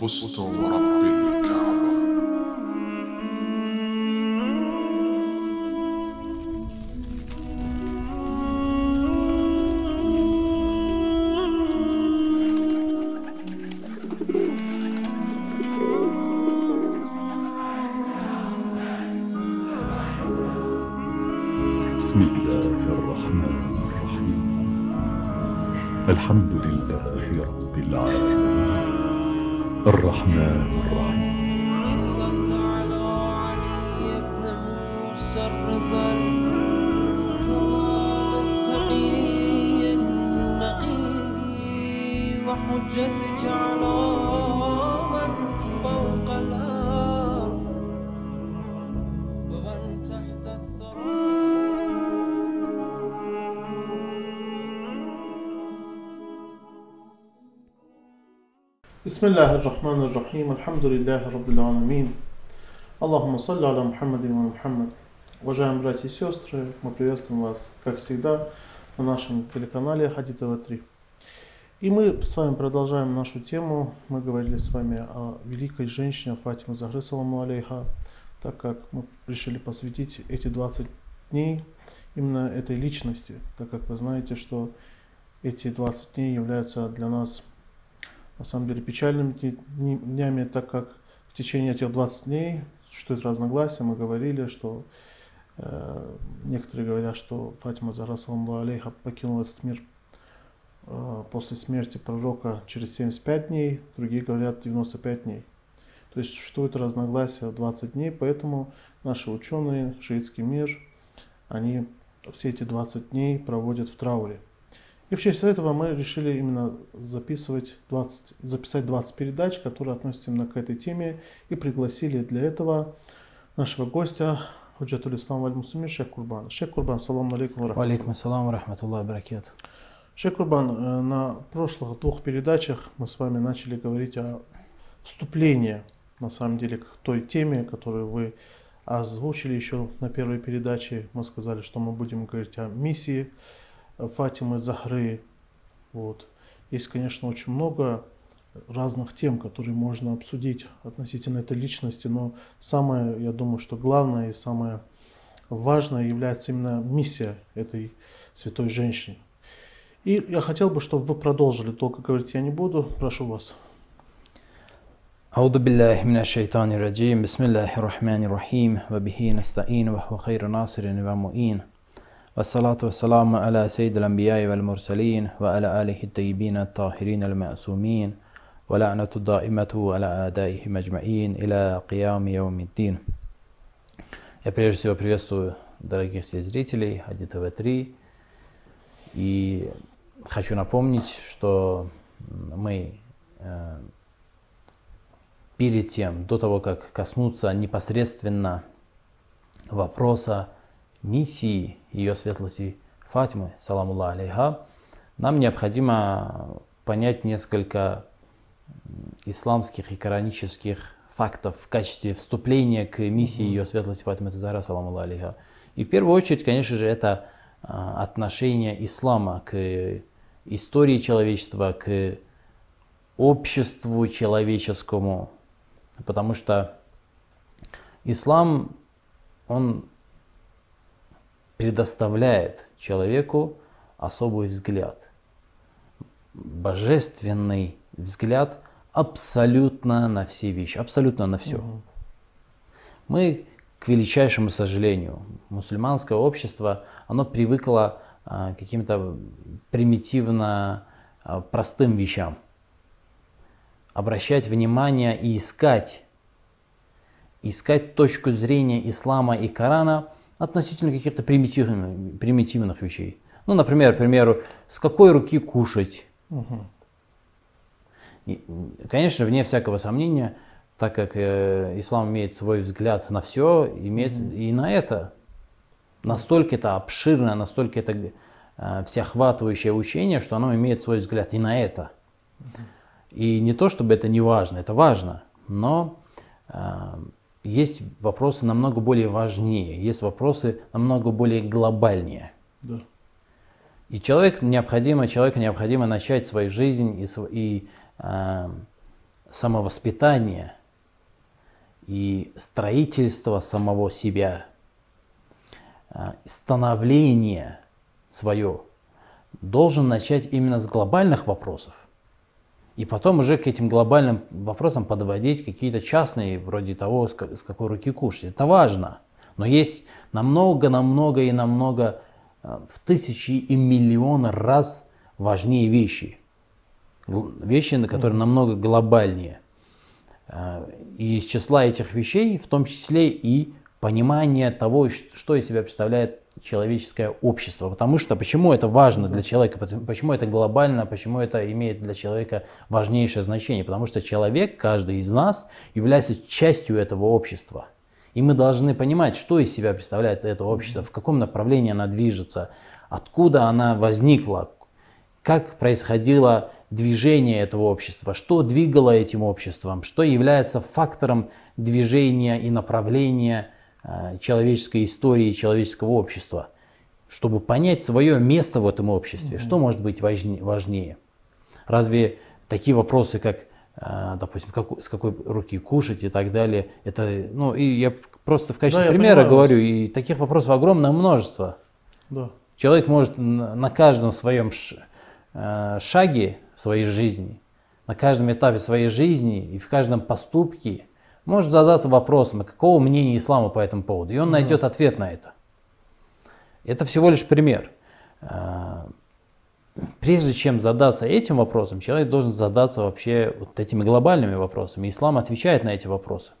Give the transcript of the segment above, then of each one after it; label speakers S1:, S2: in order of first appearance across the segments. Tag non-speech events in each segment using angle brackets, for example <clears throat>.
S1: فزت ورب
S2: بسم الله الرحمن الرحيم الحمد لله رب العالمين
S3: Аллахума салли аля Мухаммадин ва Мухаммад. Уважаемые братья и сестры, мы приветствуем вас, как всегда, на нашем телеканале Хади ТВ3. И мы с вами продолжаем нашу тему. Мы говорили с вами о великой женщине Фатиме Захры, саламу алейха, так как мы решили посвятить эти 20 дней именно этой личности, так как вы знаете, что эти 20 дней являются для нас на самом деле печальными днями, так как в течение этих 20 дней существует разногласия. Мы говорили, что э, некоторые говорят, что Фатима Зара саллаллаху алейха покинула этот мир э, после смерти пророка через 75 дней, другие говорят 95 дней. То есть существует разногласия в 20 дней, поэтому наши ученые, шиитский мир, они все эти 20 дней проводят в трауре. И в честь этого мы решили именно записывать 20, записать 20 передач, которые относятся именно к этой теме, и пригласили для этого нашего гостя, Худжатуль Ислам Валь Мусумир, Шейх Курбан. Шейх Курбан, салам алейкум.
S4: Валейкум ассалам рахматуллах баракет.
S3: Шейх Курбан, э, на прошлых двух передачах мы с вами начали говорить о вступлении, на самом деле, к той теме, которую вы озвучили еще на первой передаче. Мы сказали, что мы будем говорить о миссии Фатимы Захры. Вот. Есть, конечно, очень много разных тем, которые можно обсудить относительно этой личности, но самое, я думаю, что главное и самое важное является именно миссия этой святой женщины. И я хотел бы, чтобы вы продолжили, долго говорить я не буду, прошу вас.
S4: أعوذ بالله من الشيطان الرجيم بسم الله الرحمن الرحيم وبه نستعين وهو خير ناصر ومؤين والصلاة والسلام على سيد الأنبياء والمرسلين وعلى آله الطيبين الطاهرين المعصومين ولعنة الدائمة على أعدائهم أجمعين إلى قيام يوم الدين Я прежде всего приветствую дорогих всех зрителей Хади ТВ-3 и хочу напомнить, что мы э, перед тем, до того, как коснуться непосредственно вопроса миссии ее светлости Фатимы, саламулла алейха, нам необходимо понять несколько исламских и коранических фактов в качестве вступления к миссии ее светлости Фатимы Тазара, саламулла алейха. И в первую очередь, конечно же, это а, отношение ислама к истории человечества, к обществу человеческому, потому что ислам, он предоставляет человеку особый взгляд, божественный взгляд абсолютно на все вещи, абсолютно на все. Мы, к величайшему сожалению, мусульманское общество, оно привыкло а, к каким-то примитивно а, простым вещам. Обращать внимание и искать, искать точку зрения ислама и Корана относительно каких-то примитивных, примитивных вещей. Ну, например, к примеру, с какой руки кушать. И, Конечно, вне всякого сомнения, так как э, ислам имеет свой взгляд на все, имеет и на это. Настолько это обширное, настолько это э, всеохватывающее учение, что оно имеет свой взгляд и на это. И не то, чтобы это не важно, это важно, но э, есть вопросы намного более важнее, есть вопросы намного более глобальнее.
S3: Да.
S4: И человек необходимо, человеку необходимо начать свою жизнь и, и а, самовоспитание и строительство самого себя, а, становление свое должен начать именно с глобальных вопросов. И потом уже к этим глобальным вопросам подводить какие-то частные, вроде того, с ка- с какой руки кушать. Это важно. Но есть намного, намного и намного э, в тысячи и миллионы раз важнее вещи. Вещи, на которые намного глобальнее. Э, И из числа этих вещей, в том числе и понимание того, что из себя представляет человеческое общество. Потому что почему это важно для человека, почему это глобально, почему это имеет для человека важнейшее значение. Потому что человек, каждый из нас, является частью этого общества. И мы должны понимать, что из себя представляет это общество, в каком направлении она движется, откуда она возникла, как происходило движение этого общества, что двигало этим обществом, что является фактором движения и направления человеческой истории, человеческого общества, чтобы понять свое место в этом обществе, что может быть важне- важнее. Разве такие вопросы, как, э, допустим, как- с какой руки кушать и так далее, это, ну, и я просто в качестве
S3: Да,
S4: примера
S3: понимаю вас.
S4: говорю, и таких вопросов огромное множество.
S3: Да.
S4: Человек может на каждом своем э, шаге в своей жизни, на каждом этапе своей жизни и в каждом поступке может задаться вопросом, а какого мнения ислама по этому поводу, и он найдет ответ на это. Это всего лишь пример. Э, Прежде чем задаться этим вопросом, человек должен задаться вообще вот этими глобальными вопросами. Ислам отвечает на эти вопросы.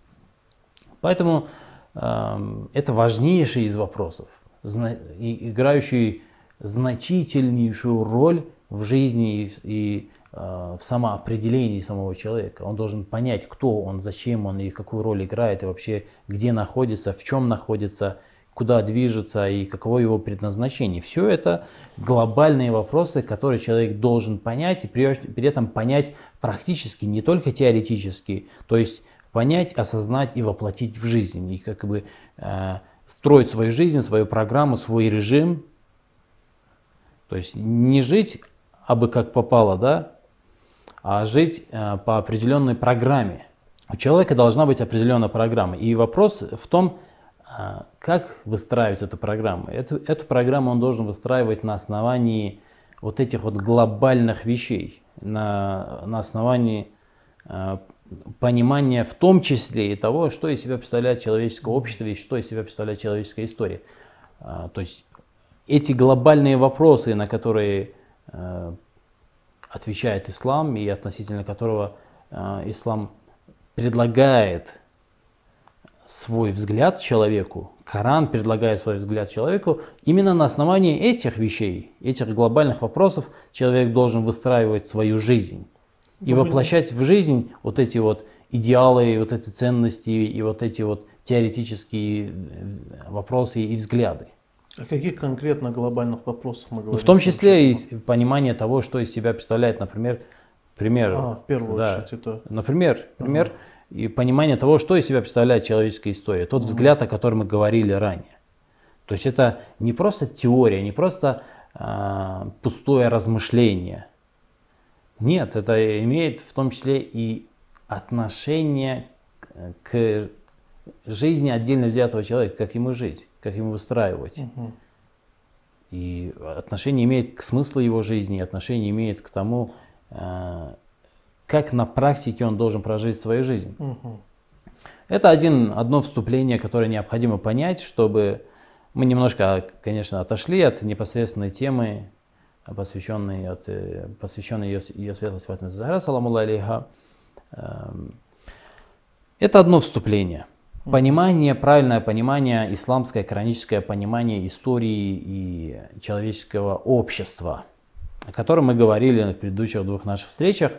S4: Поэтому эм, это важнейший из вопросов, играющий значительнейшую роль в жизни и, в самоопределении самого человека. Он должен понять, кто он, зачем он и какую роль играет, и вообще где находится, в чем находится, куда движется и каково его предназначение. Все это глобальные вопросы, которые человек должен понять и при, при этом понять практически, не только теоретически. То есть понять, осознать и воплотить в жизнь. И как бы э, строить свою жизнь, свою программу, свой режим. То есть не жить абы как попало, да, жить э, по определенной программе. У человека должна быть определенная программа. И вопрос в том, э, как выстраивать эту программу. Эту, эту программу он должен выстраивать на основании вот этих вот глобальных вещей, на, на основании э, понимания в том числе и того, что из себя представляет человеческое общество и что из себя представляет человеческая история. А, То есть эти глобальные вопросы, на которые отвечает ислам и относительно которого э, ислам предлагает свой взгляд человеку, Коран предлагает свой взгляд человеку, именно на основании этих вещей, этих глобальных вопросов человек должен выстраивать свою жизнь и воплощать в жизнь вот эти вот идеалы, вот эти ценности и вот эти вот теоретические э, вопросы и взгляды.
S3: О каких конкретно глобальных вопросах мы говорим?
S4: Ну, в том числе и понимание того, что из себя представляет, например, пример.
S3: А, в первую
S4: да,
S3: очередь это...
S4: Например, пример и понимание того, что из себя представляет человеческая история. Тот взгляд, о котором мы говорили ранее. То есть это не просто теория, не просто а, пустое размышление. Нет, это имеет в том числе и отношение к жизни отдельно взятого человека, как ему жить, как ему выстраивать.
S3: Мгм.
S4: И отношение имеет к смыслу его жизни, отношение имеет к тому, э, как на практике он должен прожить свою жизнь.
S3: Мгм.
S4: Это один, одно вступление, которое необходимо понять, чтобы мы немножко, конечно, отошли от непосредственной темы, посвященной, от, э, посвященной ее, ее светлости Фатиме Захара, саламу алейха. Эм, Это одно вступление. Понимание, правильное понимание, исламское, кораническое понимание истории и человеческого общества, о котором мы говорили на предыдущих двух наших встречах.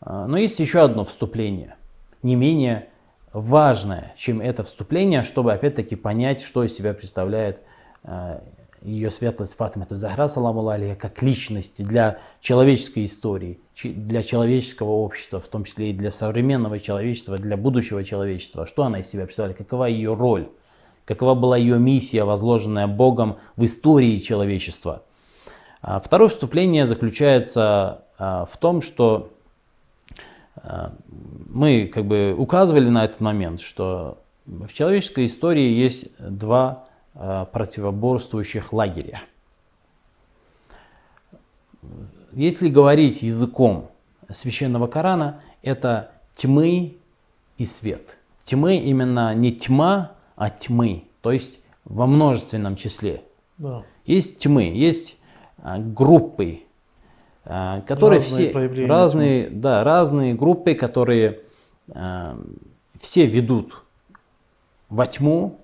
S4: А, Но есть еще одно вступление, не менее важное, чем это вступление, чтобы опять-таки понять, что из себя представляет а, ее светлость Фатима Захра, саламу алейха, как личности для человеческой истории, для человеческого общества, в том числе и для современного человечества, для будущего человечества. Что она из себя представляет, какова ее роль, какова была ее миссия, возложенная Богом в истории человечества. А Второе вступление заключается а, в том, что а, мы как бы указывали на этот момент, что в человеческой истории есть два противоборствующих лагеря. Если говорить языком священного Корана, это тьмы и свет. Тьмы именно не тьма, а тьмы, то есть во множественном числе.
S3: Да.
S4: Есть тьмы, есть а, группы, а, которые
S3: Разные
S4: все разные, да, разные группы, которые все ведут во тьму,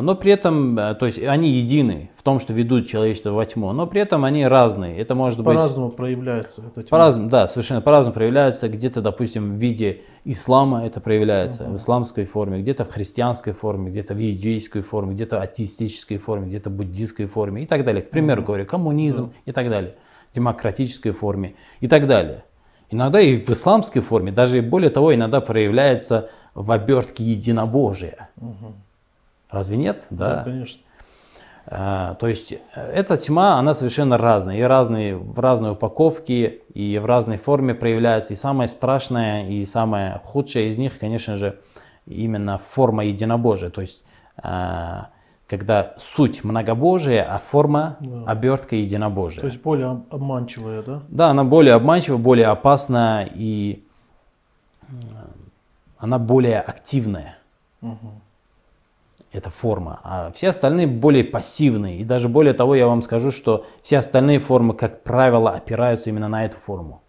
S4: но при этом, а, то есть они едины в том, что ведут человечество во тьму, но при этом они разные. Это может быть
S3: По-разному проявляется эта тьма.
S4: по-разному, да, совершенно по-разному проявляется. Где-то, допустим, в виде ислама это проявляется, в исламской форме, где-то в христианской форме, где-то в иудейской форме, где-то атеистической форме, где-то в буддийской форме и так далее. К примеру говорю, коммунизм и так далее, демократической форме и так далее. Иногда и в исламской форме, даже более того, иногда проявляется в обертке единобожия. Разве нет?
S3: Да, конечно.
S4: А, То есть э, эта тьма, она совершенно разная, и разные, в разной упаковке, и в разной форме проявляется. И самое страшное, и самое худшее из них, конечно же, именно форма единобожия. То есть а, когда суть многобожия, а форма обертка единобожия.
S3: То есть более об- обманчивая, да?
S4: Да, она более обманчива, более опасна и э, она более активная. Эта форма. А все остальные более пассивные. И даже более того, я вам скажу, что все остальные формы, как правило, опираются именно на эту форму.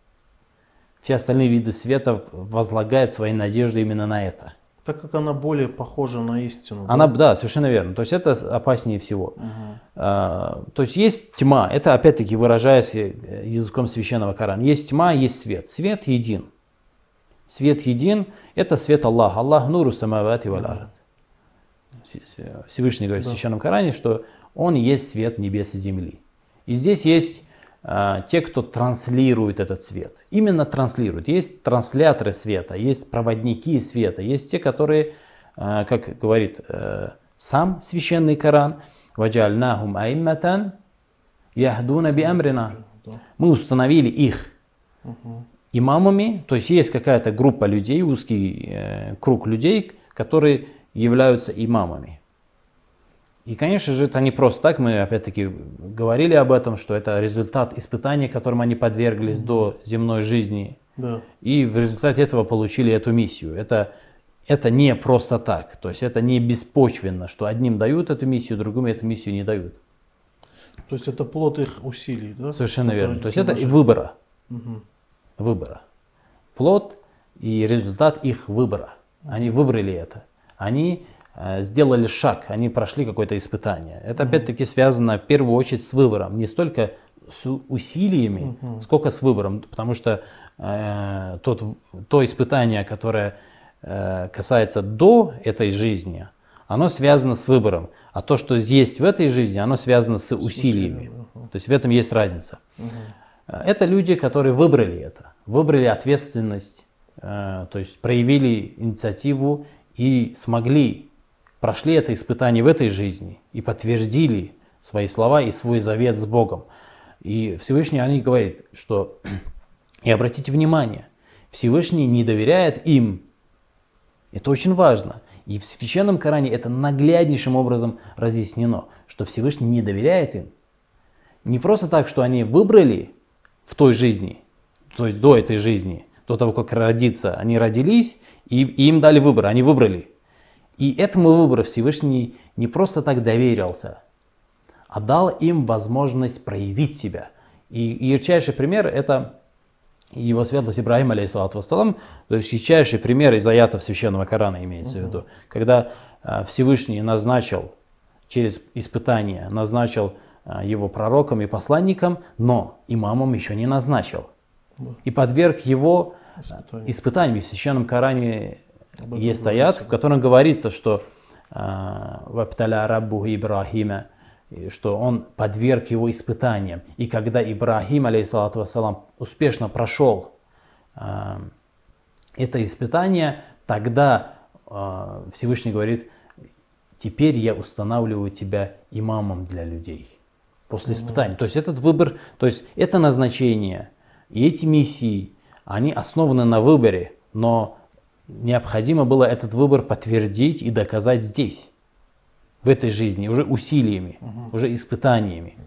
S4: Все остальные виды света возлагают свои надежды именно на это.
S3: Так как она более похожа на истину. да?
S4: Она, да, совершенно верно. То есть это опаснее всего. А, то есть есть тьма, это опять-таки выражаясь э, языком священного Корана. Есть тьма, есть свет. Свет един. Свет един – это свет Аллаха. Аллах нуру самавати валь ард. Всевышний говорит в священном Коране, что Он есть свет небес и земли. И здесь есть а, те, кто транслирует этот свет. Именно транслируют. Есть трансляторы света, есть проводники света, есть те, которые, а, как говорит э, сам священный Коран, «Ваджальнахум аимматан яхдуна би амрина». Мы установили их имамами, то есть есть какая-то группа людей, узкий э, круг людей, которые являются имамами. И, конечно же, это не просто так, мы опять-таки говорили об этом, что это результат испытаний, которым они подверглись до земной жизни,
S3: Да.
S4: и в результате этого получили эту миссию. Это, это не просто так, то есть это не беспочвенно, что одним дают эту миссию, другим эту миссию не дают.
S3: То есть это плод их усилий, да?
S4: Совершенно верно. То есть это и
S3: приложили.
S4: выбора. Выбора. Плод и результат их выбора. Они выбрали это. Они э, сделали шаг, они прошли какое-то испытание. Это опять-таки связано в первую очередь с выбором. Не столько с усилиями, сколько с выбором. Потому что э, тот, то испытание, которое э, касается до этой жизни, оно связано с выбором. А то, что есть в этой жизни, оно связано с усилиями. То есть в этом есть разница. Это люди, которые выбрали это, выбрали ответственность, э, то есть проявили инициативу и смогли, прошли это испытание в этой жизни и подтвердили свои слова и свой завет с Богом. И Всевышний они говорит, что, <clears throat> и обратите внимание, Всевышний не доверяет им. Это очень важно. И в Священном Коране это нагляднейшим образом разъяснено, что Всевышний не доверяет им. Не просто так, что они выбрали в той жизни, то есть до этой жизни, до того, как родиться, они родились, и, и им дали выбор, они выбрали. И этому выбору Всевышний не просто так доверился, а дал им возможность проявить себя. И ярчайший пример это его светлость Ибрагим, алейхиссалату вассалам, то есть ярчайший пример из аятов Священного Корана имеется в виду, когда а, Всевышний назначил через испытание, назначил а, его пророком и посланником, но имамом еще не назначил. И подверг его а,
S3: Испытание.
S4: испытаниям. В Священном Коране есть аят, в котором говорится, что а, «Вапталя раббу Ибрахима», что он подверг его испытаниям. И когда Ибрахим, алейхиссалату вассалам, успешно прошел а, это испытание, тогда а, Всевышний говорит, теперь я устанавливаю тебя имамом для людей. После испытаний. То есть этот выбор, то есть это назначение и эти миссии, они основаны на выборе, но необходимо было этот выбор подтвердить и доказать здесь, в этой жизни, уже усилиями, уже испытаниями.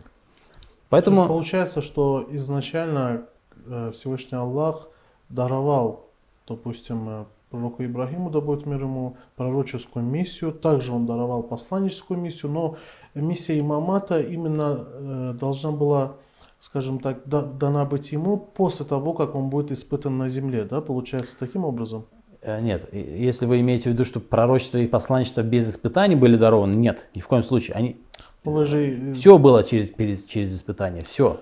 S4: Поэтому
S3: получается, что изначально э, Всевышний Аллах даровал, допустим, э, пророку Ибрагиму, да будет мир ему, пророческую миссию, также он даровал посланническую миссию, но миссия имамата именно э, должна была, скажем так, да- дана быть ему после того, как он будет испытан на земле, да, получается таким образом?
S4: Э, Нет, если вы имеете в виду, что пророчество и посланничество без испытаний были дарованы, нет, ни в коем случае. Они,
S3: Ну, Вы же, э,
S4: все было через, через, через испытания, все.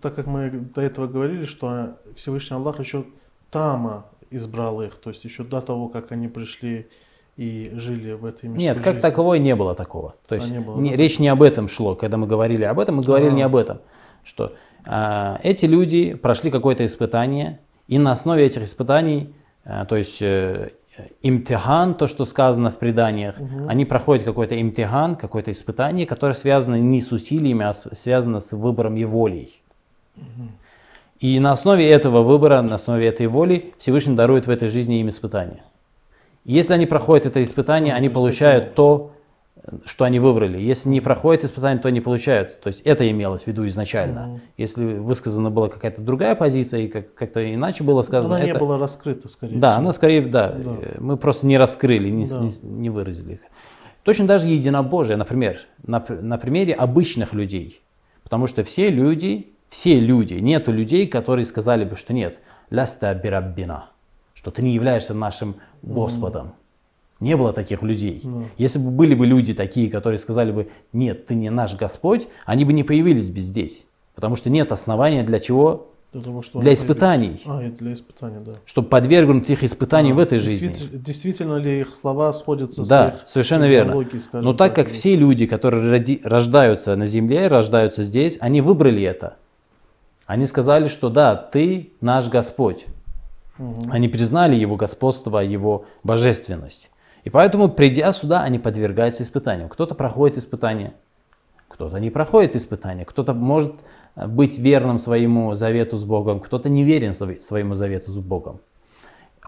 S3: так как мы до этого говорили, что Всевышний Аллах еще Тама избрал их, то есть еще до того, как они пришли и жили в этой мирской
S4: Нет, как
S3: жизни.
S4: таковой не было такого. То
S3: А,
S4: есть
S3: не было,
S4: не-
S3: да?
S4: речь не об этом шло, когда мы говорили об этом, мы говорили
S3: А.
S4: не об этом, что а, эти люди прошли какое-то испытание, и на основе этих испытаний, а, то есть э, имтихан, то, что сказано в преданиях, они проходят какой-то имтихан, какое-то испытание, которое связано не с усилиями, а с- связано с выбором и волей. И на основе этого выбора, на основе этой воли Всевышний дарует в этой жизни им испытания. Если они проходят это испытание, они получают то, что они выбрали. Если не проходят испытание, то не получают. То есть это имелось в виду изначально. Если высказана была какая-то другая позиция и как- как-то иначе было сказано,
S3: Она не
S4: это-
S3: была раскрыта, скорее
S4: да,
S3: всего.
S4: она скорее, да,
S3: Да.
S4: э, мы просто не раскрыли, не,
S3: Да.
S4: не не выразили их. Точно даже единобожие, например, на, на примере обычных людей. Потому что все люди, все люди, нету людей, которые сказали бы, что нет, ляста бираббина, что ты не являешься нашим Господом. Не было таких людей. Если бы были бы люди такие, которые сказали бы, нет, ты не наш Господь, они бы не появились бы здесь. Потому что нет основания для чего?
S3: Для, того, что
S4: Для испытаний.
S3: А, для испытаний, да.
S4: Чтобы подвергнуть их испытаниям в этой жизни.
S3: Действительно, ли их слова сходятся с
S4: Да,
S3: их
S4: совершенно верно. Но так как
S3: или-
S4: все люди, которые роди- рождаются на земле, рождаются здесь, они выбрали это. Они сказали, что да, ты наш Господь. Они признали его господство, его божественность. И поэтому, придя сюда, они подвергаются испытаниям. Кто-то проходит испытания, кто-то не проходит испытания, кто-то может э, быть верным своему завету с Богом, кто-то не верен своему завету с Богом.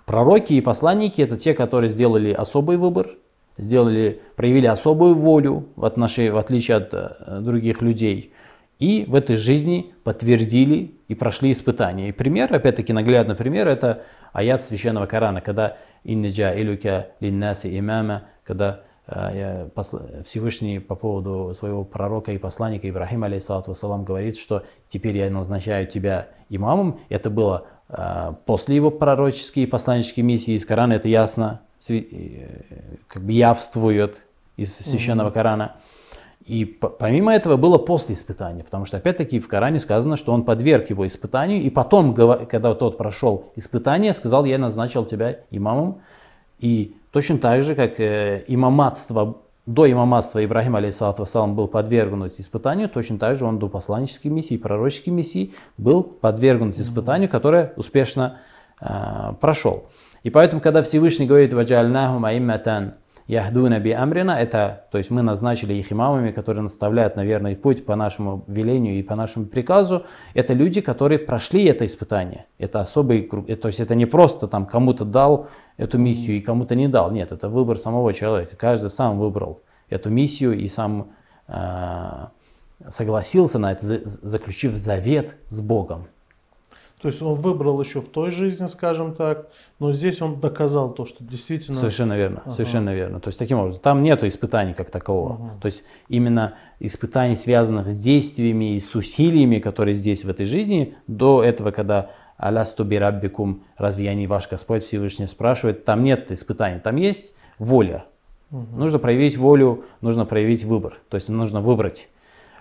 S4: Пророки и посланники это те, которые сделали особый выбор, сделали, проявили особую волю в, отношении, в отличие от э, других людей. И в этой жизни подтвердили и прошли испытания. И пример, опять-таки наглядный пример, это аят священного Корана, когда «Инниджа илюка линнаси имама», когда э, Всевышний по поводу своего пророка и посланника Ибрахима, алейхиссалату вассалам, говорит, что теперь я назначаю тебя имамом. Это было э, после его пророческие и посланнические миссии из Корана, это ясно, э, как бы явствует из священного Корана. И по- помимо этого было после испытания, потому что опять-таки в Коране сказано, что он подверг его испытанию, и потом, когда тот прошел испытание, сказал, я назначил тебя имамом. И точно так же, как э, имаматство, до имаматства Ибрахим, алейхиссалату вассалам, был подвергнут испытанию, точно так же он до посланнической миссии, пророческой миссии был подвергнут испытанию, которое успешно э, прошел. И поэтому, когда Всевышний говорит «Ваджальнахум аимматан яхдуна би амрина», это, то есть мы назначили их имамами, которые наставляют на верный путь по нашему велению и по нашему приказу, это люди, которые прошли это испытание. Это особый круг, то есть это не просто там кому-то дал эту миссию и кому-то не дал. Нет, это выбор самого человека. Каждый сам выбрал эту миссию и сам э, согласился на это, за- заключив завет с Богом.
S3: То есть он выбрал еще в той жизни, скажем так, но здесь он доказал то, что действительно...
S4: Совершенно верно, совершенно верно. То есть таким образом, там нету испытаний как такового. То есть именно испытаний, связанных с действиями и с усилиями, которые здесь в этой жизни, до этого, когда Алясту бираббикум, разве я не ваш Господь Всевышний спрашивает, там нет испытаний, там есть воля. Нужно проявить волю, нужно проявить выбор. То есть нужно выбрать.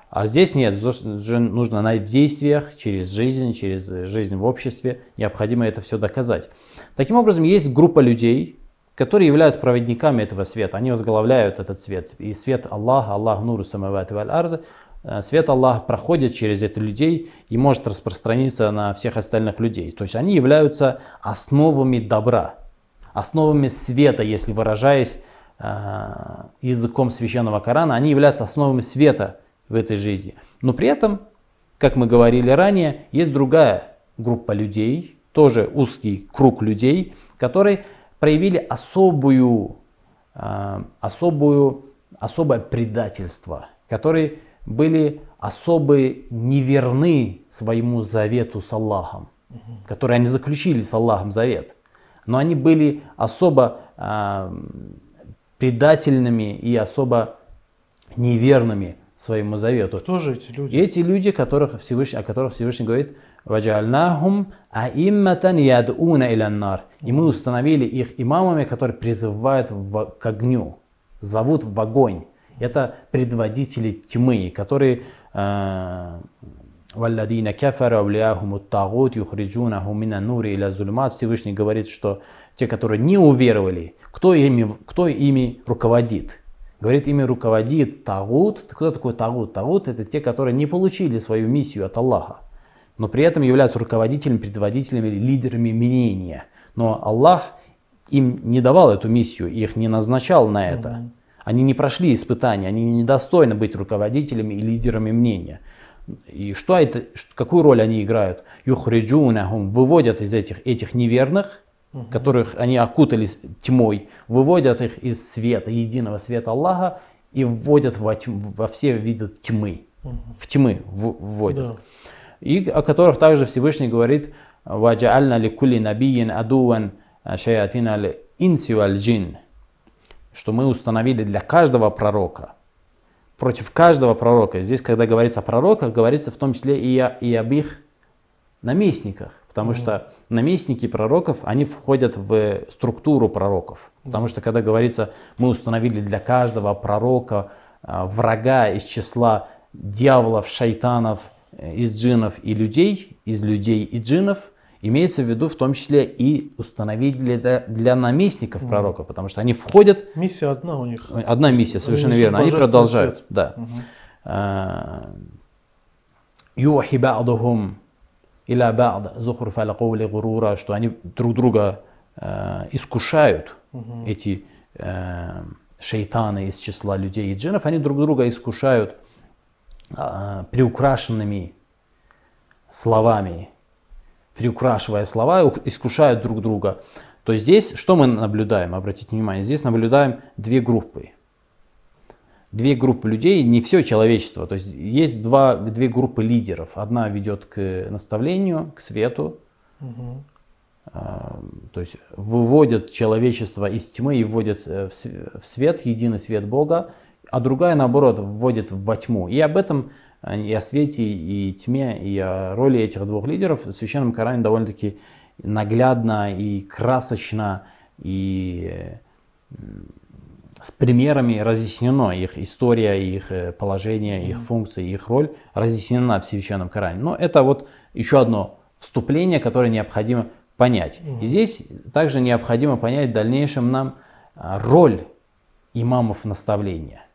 S4: А здесь нет, же нужно на действиях, через жизнь, через жизнь в обществе, необходимо это все доказать. Таким образом, есть группа людей, которые являются проводниками этого света, они возглавляют этот свет. И свет Аллаха, Аллах нуру самавати валь э, свет Аллаха проходит через этих людей и может распространиться на всех остальных людей. То есть они являются основами добра, основами света, если выражаясь а, языком священного Корана, они являются основами света в этой жизни. Но при этом, как мы говорили ранее, есть другая группа людей, тоже узкий круг людей, которые проявили особую, а, особую, особое предательство, которые были особо неверны своему завету с Аллахом, которые они заключили с Аллахом завет. Но они были особо а, предательными и особо неверными своему завету.
S3: Кто же эти люди?
S4: Эти люди, которых Всевышний, о которых Всевышний говорит, «Ваджальнахум аимматан ядуна иляннар». И мы установили их имамами, которые призывают в- к огню, зовут в огонь. Это предводители тьмы, которые э, «Валладина кафара авлияхуму тагут юхриджунаху мина нури иля зульмат». Всевышний говорит, что те, которые не уверовали, кто ими, кто ими руководит? Говорит, ими руководит Тагут. Кто такой Тагут? Тагут это те, которые не получили свою миссию от Аллаха, но при этом являются руководителями, предводителями, лидерами мнения. Но Аллах им не давал эту миссию, их не назначал на это. Они не прошли испытания, они недостойны быть руководителями и лидерами мнения. И что это, какую роль они играют? Юхриджунахум выводят из этих, этих неверных, которых они окутались тьмой, выводят их из света, единого света Аллаха и вводят во, тьм- во все виды тьмы. В тьмы вводят.
S3: Да.
S4: И о которых также Всевышний говорит «Ваджаальна ли кулли набиин адуан шаятина ли инси валь джин», что мы установили для каждого пророка, против каждого пророка. Здесь, когда говорится о пророках, говорится в том числе и, о- и об их наместниках, потому что наместники пророков, они входят в структуру пророков. Потому что, когда говорится, мы установили для каждого пророка а, врага из числа дьяволов, шайтанов, э, из джинов и людей, из людей и джинов, имеется в виду в том числе и установили для, для наместников пророков, потому что они входят
S3: Миссия одна у них.
S4: Одна миссия, совершенно
S3: несут
S4: верно. Они продолжают.
S3: свет.
S4: Да. Ба'духум иля ба'д зухруфа лакули гурура, что они друг друга э, искушают, эти э, шейтаны из числа людей и джинов, они друг друга искушают а, приукрашенными словами, приукрашивая слова, искушают друг друга. То здесь что мы наблюдаем, обратите внимание, здесь наблюдаем две группы. Две группы людей, не все человечество. То есть есть два, две группы лидеров. Одна ведет к наставлению, к свету, а, то есть выводят человечество из тьмы и вводят э, в свет, единый свет Бога, а другая, наоборот, вводит во тьму. И об этом, э, и о свете, и тьме, и о роли этих двух лидеров в Священном Коране довольно-таки наглядно и красочно, и с примерами разъяснено их история, их э, положение, их функции, их роль разъяснена в Священном Коране. Но это вот еще одно вступление, которое необходимо понять. И здесь также необходимо понять в дальнейшем нам а, роль имамов наставления.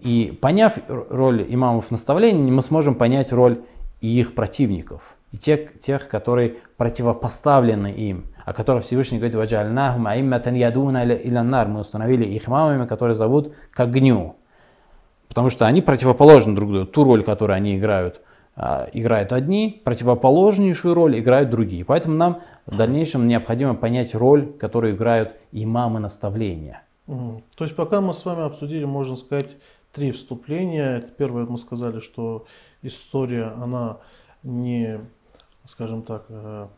S4: И поняв роль имамов наставления, мы сможем понять роль и их противников, и тех, тех которые противопоставлены им, о которых Всевышний говорит, «Ваджальнахум аимматан ядуна иля- иля нар». Мы установили их имамами, которые зовут к огню. Потому что они противоположны друг другу. Ту роль, которую они играют, а, играют одни, противоположнейшую роль играют другие. Поэтому нам в дальнейшем необходимо понять роль, которую играют имамы наставления.
S3: То есть пока мы с вами обсудили, можно сказать, три вступления. Это Первое, мы сказали, что история, она не, скажем так, э,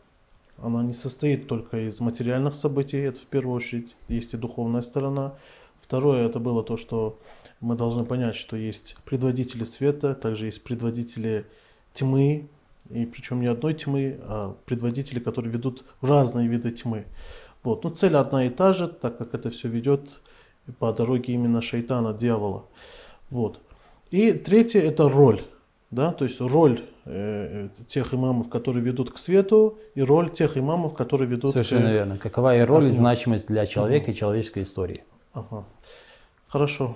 S3: она не состоит только из материальных событий, это в первую очередь, есть и духовная сторона. Второе, это было то, что мы должны понять, что есть предводители света, также есть предводители тьмы, и причем не одной тьмы, а предводители, которые ведут разные виды тьмы. Вот. Но цель одна и та же, так как это все ведет по дороге именно шайтана, дьявола. Вот. И третье это роль. Да? То есть роль тех имамов, которые ведут к свету, и роль тех имамов, которые ведут
S4: Совершенно
S3: к...
S4: верно. Какова и роль и значимость для человека и человеческой истории.
S3: Ага. Хорошо.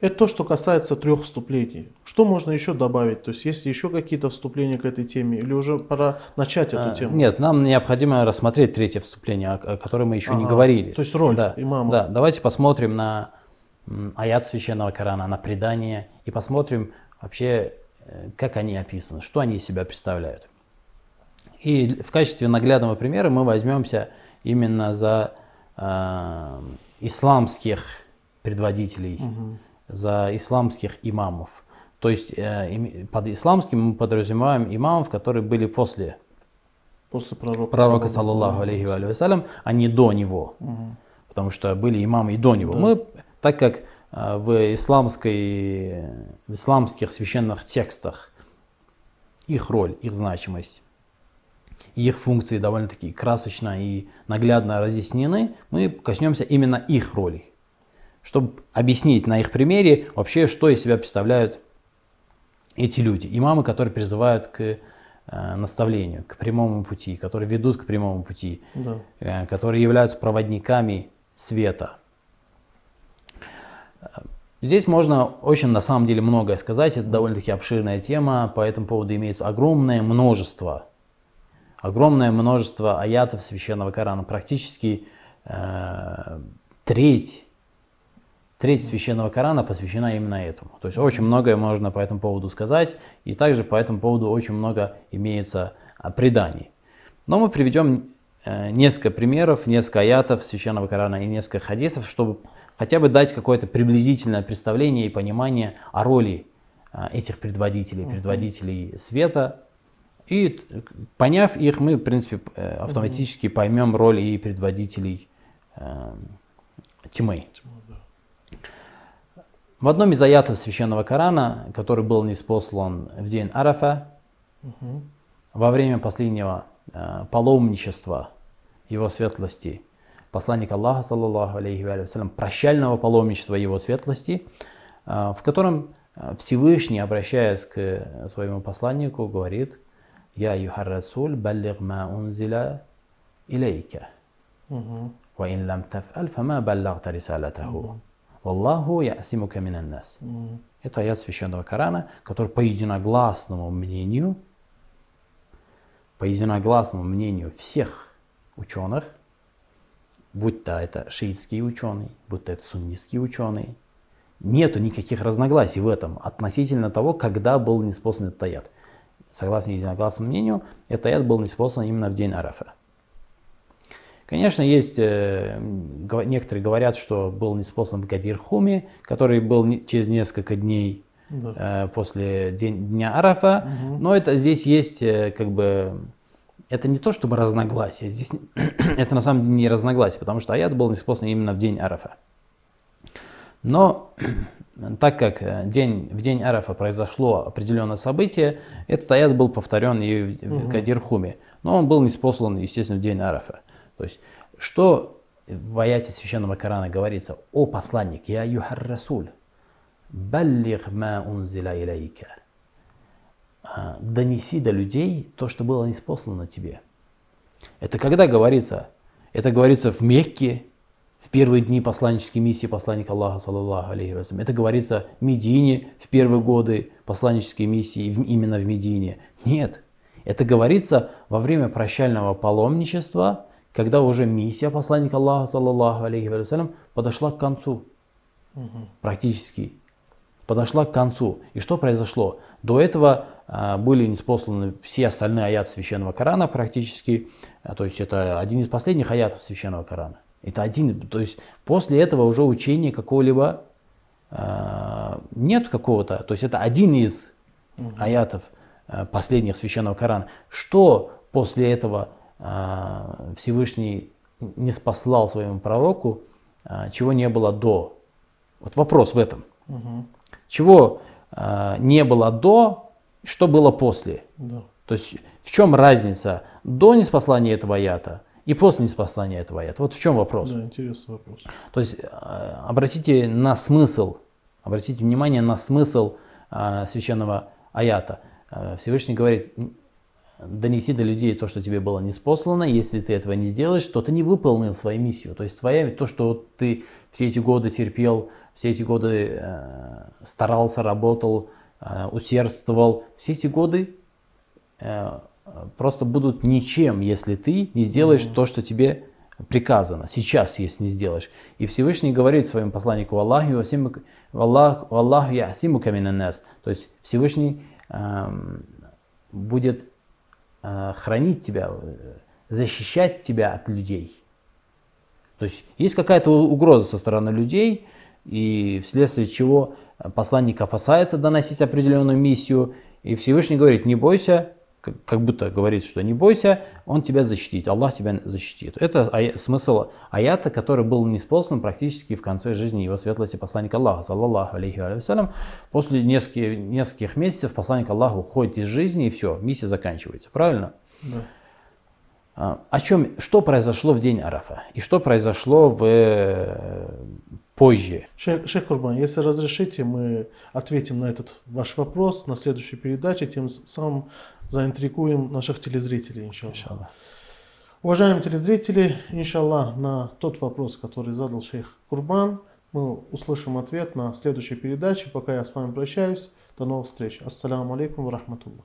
S3: Это то, что касается трех вступлений. Что можно еще добавить? То есть есть ли еще какие-то вступления к этой теме? Или уже пора начать эту
S4: А,
S3: тему?
S4: Нет, нам необходимо рассмотреть третье вступление, о, котором мы еще не
S3: Ага.
S4: говорили.
S3: То есть роль
S4: да.
S3: имама.
S4: Да, давайте посмотрим на аят священного Корана, на предание и посмотрим вообще, э, как они описаны, что они из себя представляют. И в качестве наглядного примера мы возьмемся именно за э, исламских предводителей, за исламских имамов. То есть э, под исламским мы подразумеваем имамов, которые были после
S3: После пророка.
S4: пророка, саллаллаху алейхи ва алейхи вассалям, а не до него. Потому что были имамы и до него. Мы, так как в, исламской, в исламских священных текстах их роль, их значимость, их функции довольно-таки красочно и наглядно разъяснены, мы коснемся именно их роли, чтобы объяснить на их примере вообще, что из себя представляют эти люди, имамы, которые призывают к э, наставлению, к прямому пути, которые ведут к прямому пути,
S3: Да.
S4: э, которые являются проводниками света. Здесь можно очень на самом деле многое сказать, это довольно-таки обширная тема, по этому поводу имеется огромное множество, огромное множество аятов священного Корана, практически э, треть, треть священного Корана посвящена именно этому. То есть очень многое можно по этому поводу сказать, и также по этому поводу очень много имеется а, преданий. Но мы приведем э, несколько примеров, несколько аятов священного Корана и несколько хадисов, чтобы хотя бы дать какое-то приблизительное представление и понимание о роли э, этих предводителей, предводителей света. И поняв их, мы, в принципе, э, автоматически поймем роль и предводителей э, тьмы. В одном из аятов священного Корана, который был ниспослан в день Арафа, во время последнего э, паломничества его светлости, посланник Аллаха, саллаллаху алейхи ва вассалям, прощального паломничества его светлости, э, в котором э, Всевышний, обращаясь к э, своему посланнику, говорит, «Я юхар расуль баллиг ма унзиля илейка». وإن لم تفعل فما بلغت رسالته والله يأسمك من الناس Это аят священного Корана, который по единогласному мнению, по единогласному мнению всех ученых, будь то это шиитский ученый, будь то это суннитский ученый, нету никаких разногласий в этом относительно того, когда был неспослан этот аят. Согласно единогласному мнению, этот аят был неспослан именно в день Арафа. Конечно, есть, э, некоторые говорят, что был неспослан в Гадирхуме, который был через несколько дней э, после день, дня Арафа, но это здесь есть э, как бы, это не то чтобы разногласие, здесь <clears throat> это на самом деле не разногласие, потому что аят был неспослан именно в день Арафа. Но <clears throat> так как э, день, в день Арафа произошло определенное событие, этот аят был повторен и в, Гадирхуме. Но он был неспослан, естественно, в день Арафа. То есть, что в аяте Священного Корана говорится? О посланник, я юхар расуль, баллиг ма унзиля илейка. А, Донеси до людей то, что было неспослано тебе. Это когда говорится? Это говорится в Мекке, в первые дни посланнической миссии посланника Аллаха, саллаллаху алейхи вассалям. Это говорится в Медине в первые годы посланнической миссии, именно в Медине. Нет, это говорится во время прощального паломничества, когда уже миссия посланника Аллаха, саллаллаху алейхи вассалям, подошла к концу. Практически подошла к концу. И что произошло? До этого были неспосланы все остальные аяты Священного Корана практически. А, то есть это один из последних аятов Священного Корана. Это один, то есть после этого уже учения какого-либо а, нет какого-то. То есть это один из аятов а, последних Священного Корана. Что после этого а, Всевышний не спаслал своему пророку, а, чего не было до? Вот вопрос в этом. Чего а, не было до, что было после?
S3: Да.
S4: То есть в чем разница до неспослания этого аята и после неспослания этого аята? Вот в чем вопрос.
S3: Да, интересный вопрос.
S4: То есть э, обратите на смысл, обратите внимание на смысл э, священного аята. Э, Всевышний говорит, донеси до людей то, что тебе было неспослано. Если ты этого не сделаешь, то ты не выполнил свою миссию. То есть твоя, то, что ты все эти годы терпел, все эти годы э, старался, работал, усердствовал, все эти годы э, просто будут ничем, если ты не сделаешь то, что тебе приказано. Сейчас, если не сделаешь. И Всевышний говорит своему посланнику Аллаху, Аллаху ясиму каминанас. То есть Всевышний эм, будет э, хранить тебя, э, защищать тебя от людей. То есть есть какая-то угроза со стороны людей, и вследствие чего посланник опасается доносить определенную миссию, и Всевышний говорит, не бойся, как- будто говорит, что не бойся, Он тебя защитит, Аллах тебя защитит. Это ая- смысл аята, который был неспослан практически в конце жизни его светлости посланника Аллаха, саллаллаху алейхи ва салям. После нескольких, нескольких месяцев посланник Аллаха уходит из жизни, и все, миссия заканчивается. Правильно?
S3: Да.
S4: А, О чем, что произошло в день Арафа и что произошло в, э, позже?
S3: Шейх, Шейх Курбан, если разрешите, мы ответим на этот ваш вопрос на следующей передаче, тем самым заинтригуем наших телезрителей, иншаллах.
S4: Иншаллах.
S3: Уважаемые телезрители, иншаллах, на тот вопрос, который задал шейх Курбан, мы услышим ответ на следующей передаче. Пока я с вами прощаюсь. До новых встреч. Ассаламу алейкум ва рахматуллах.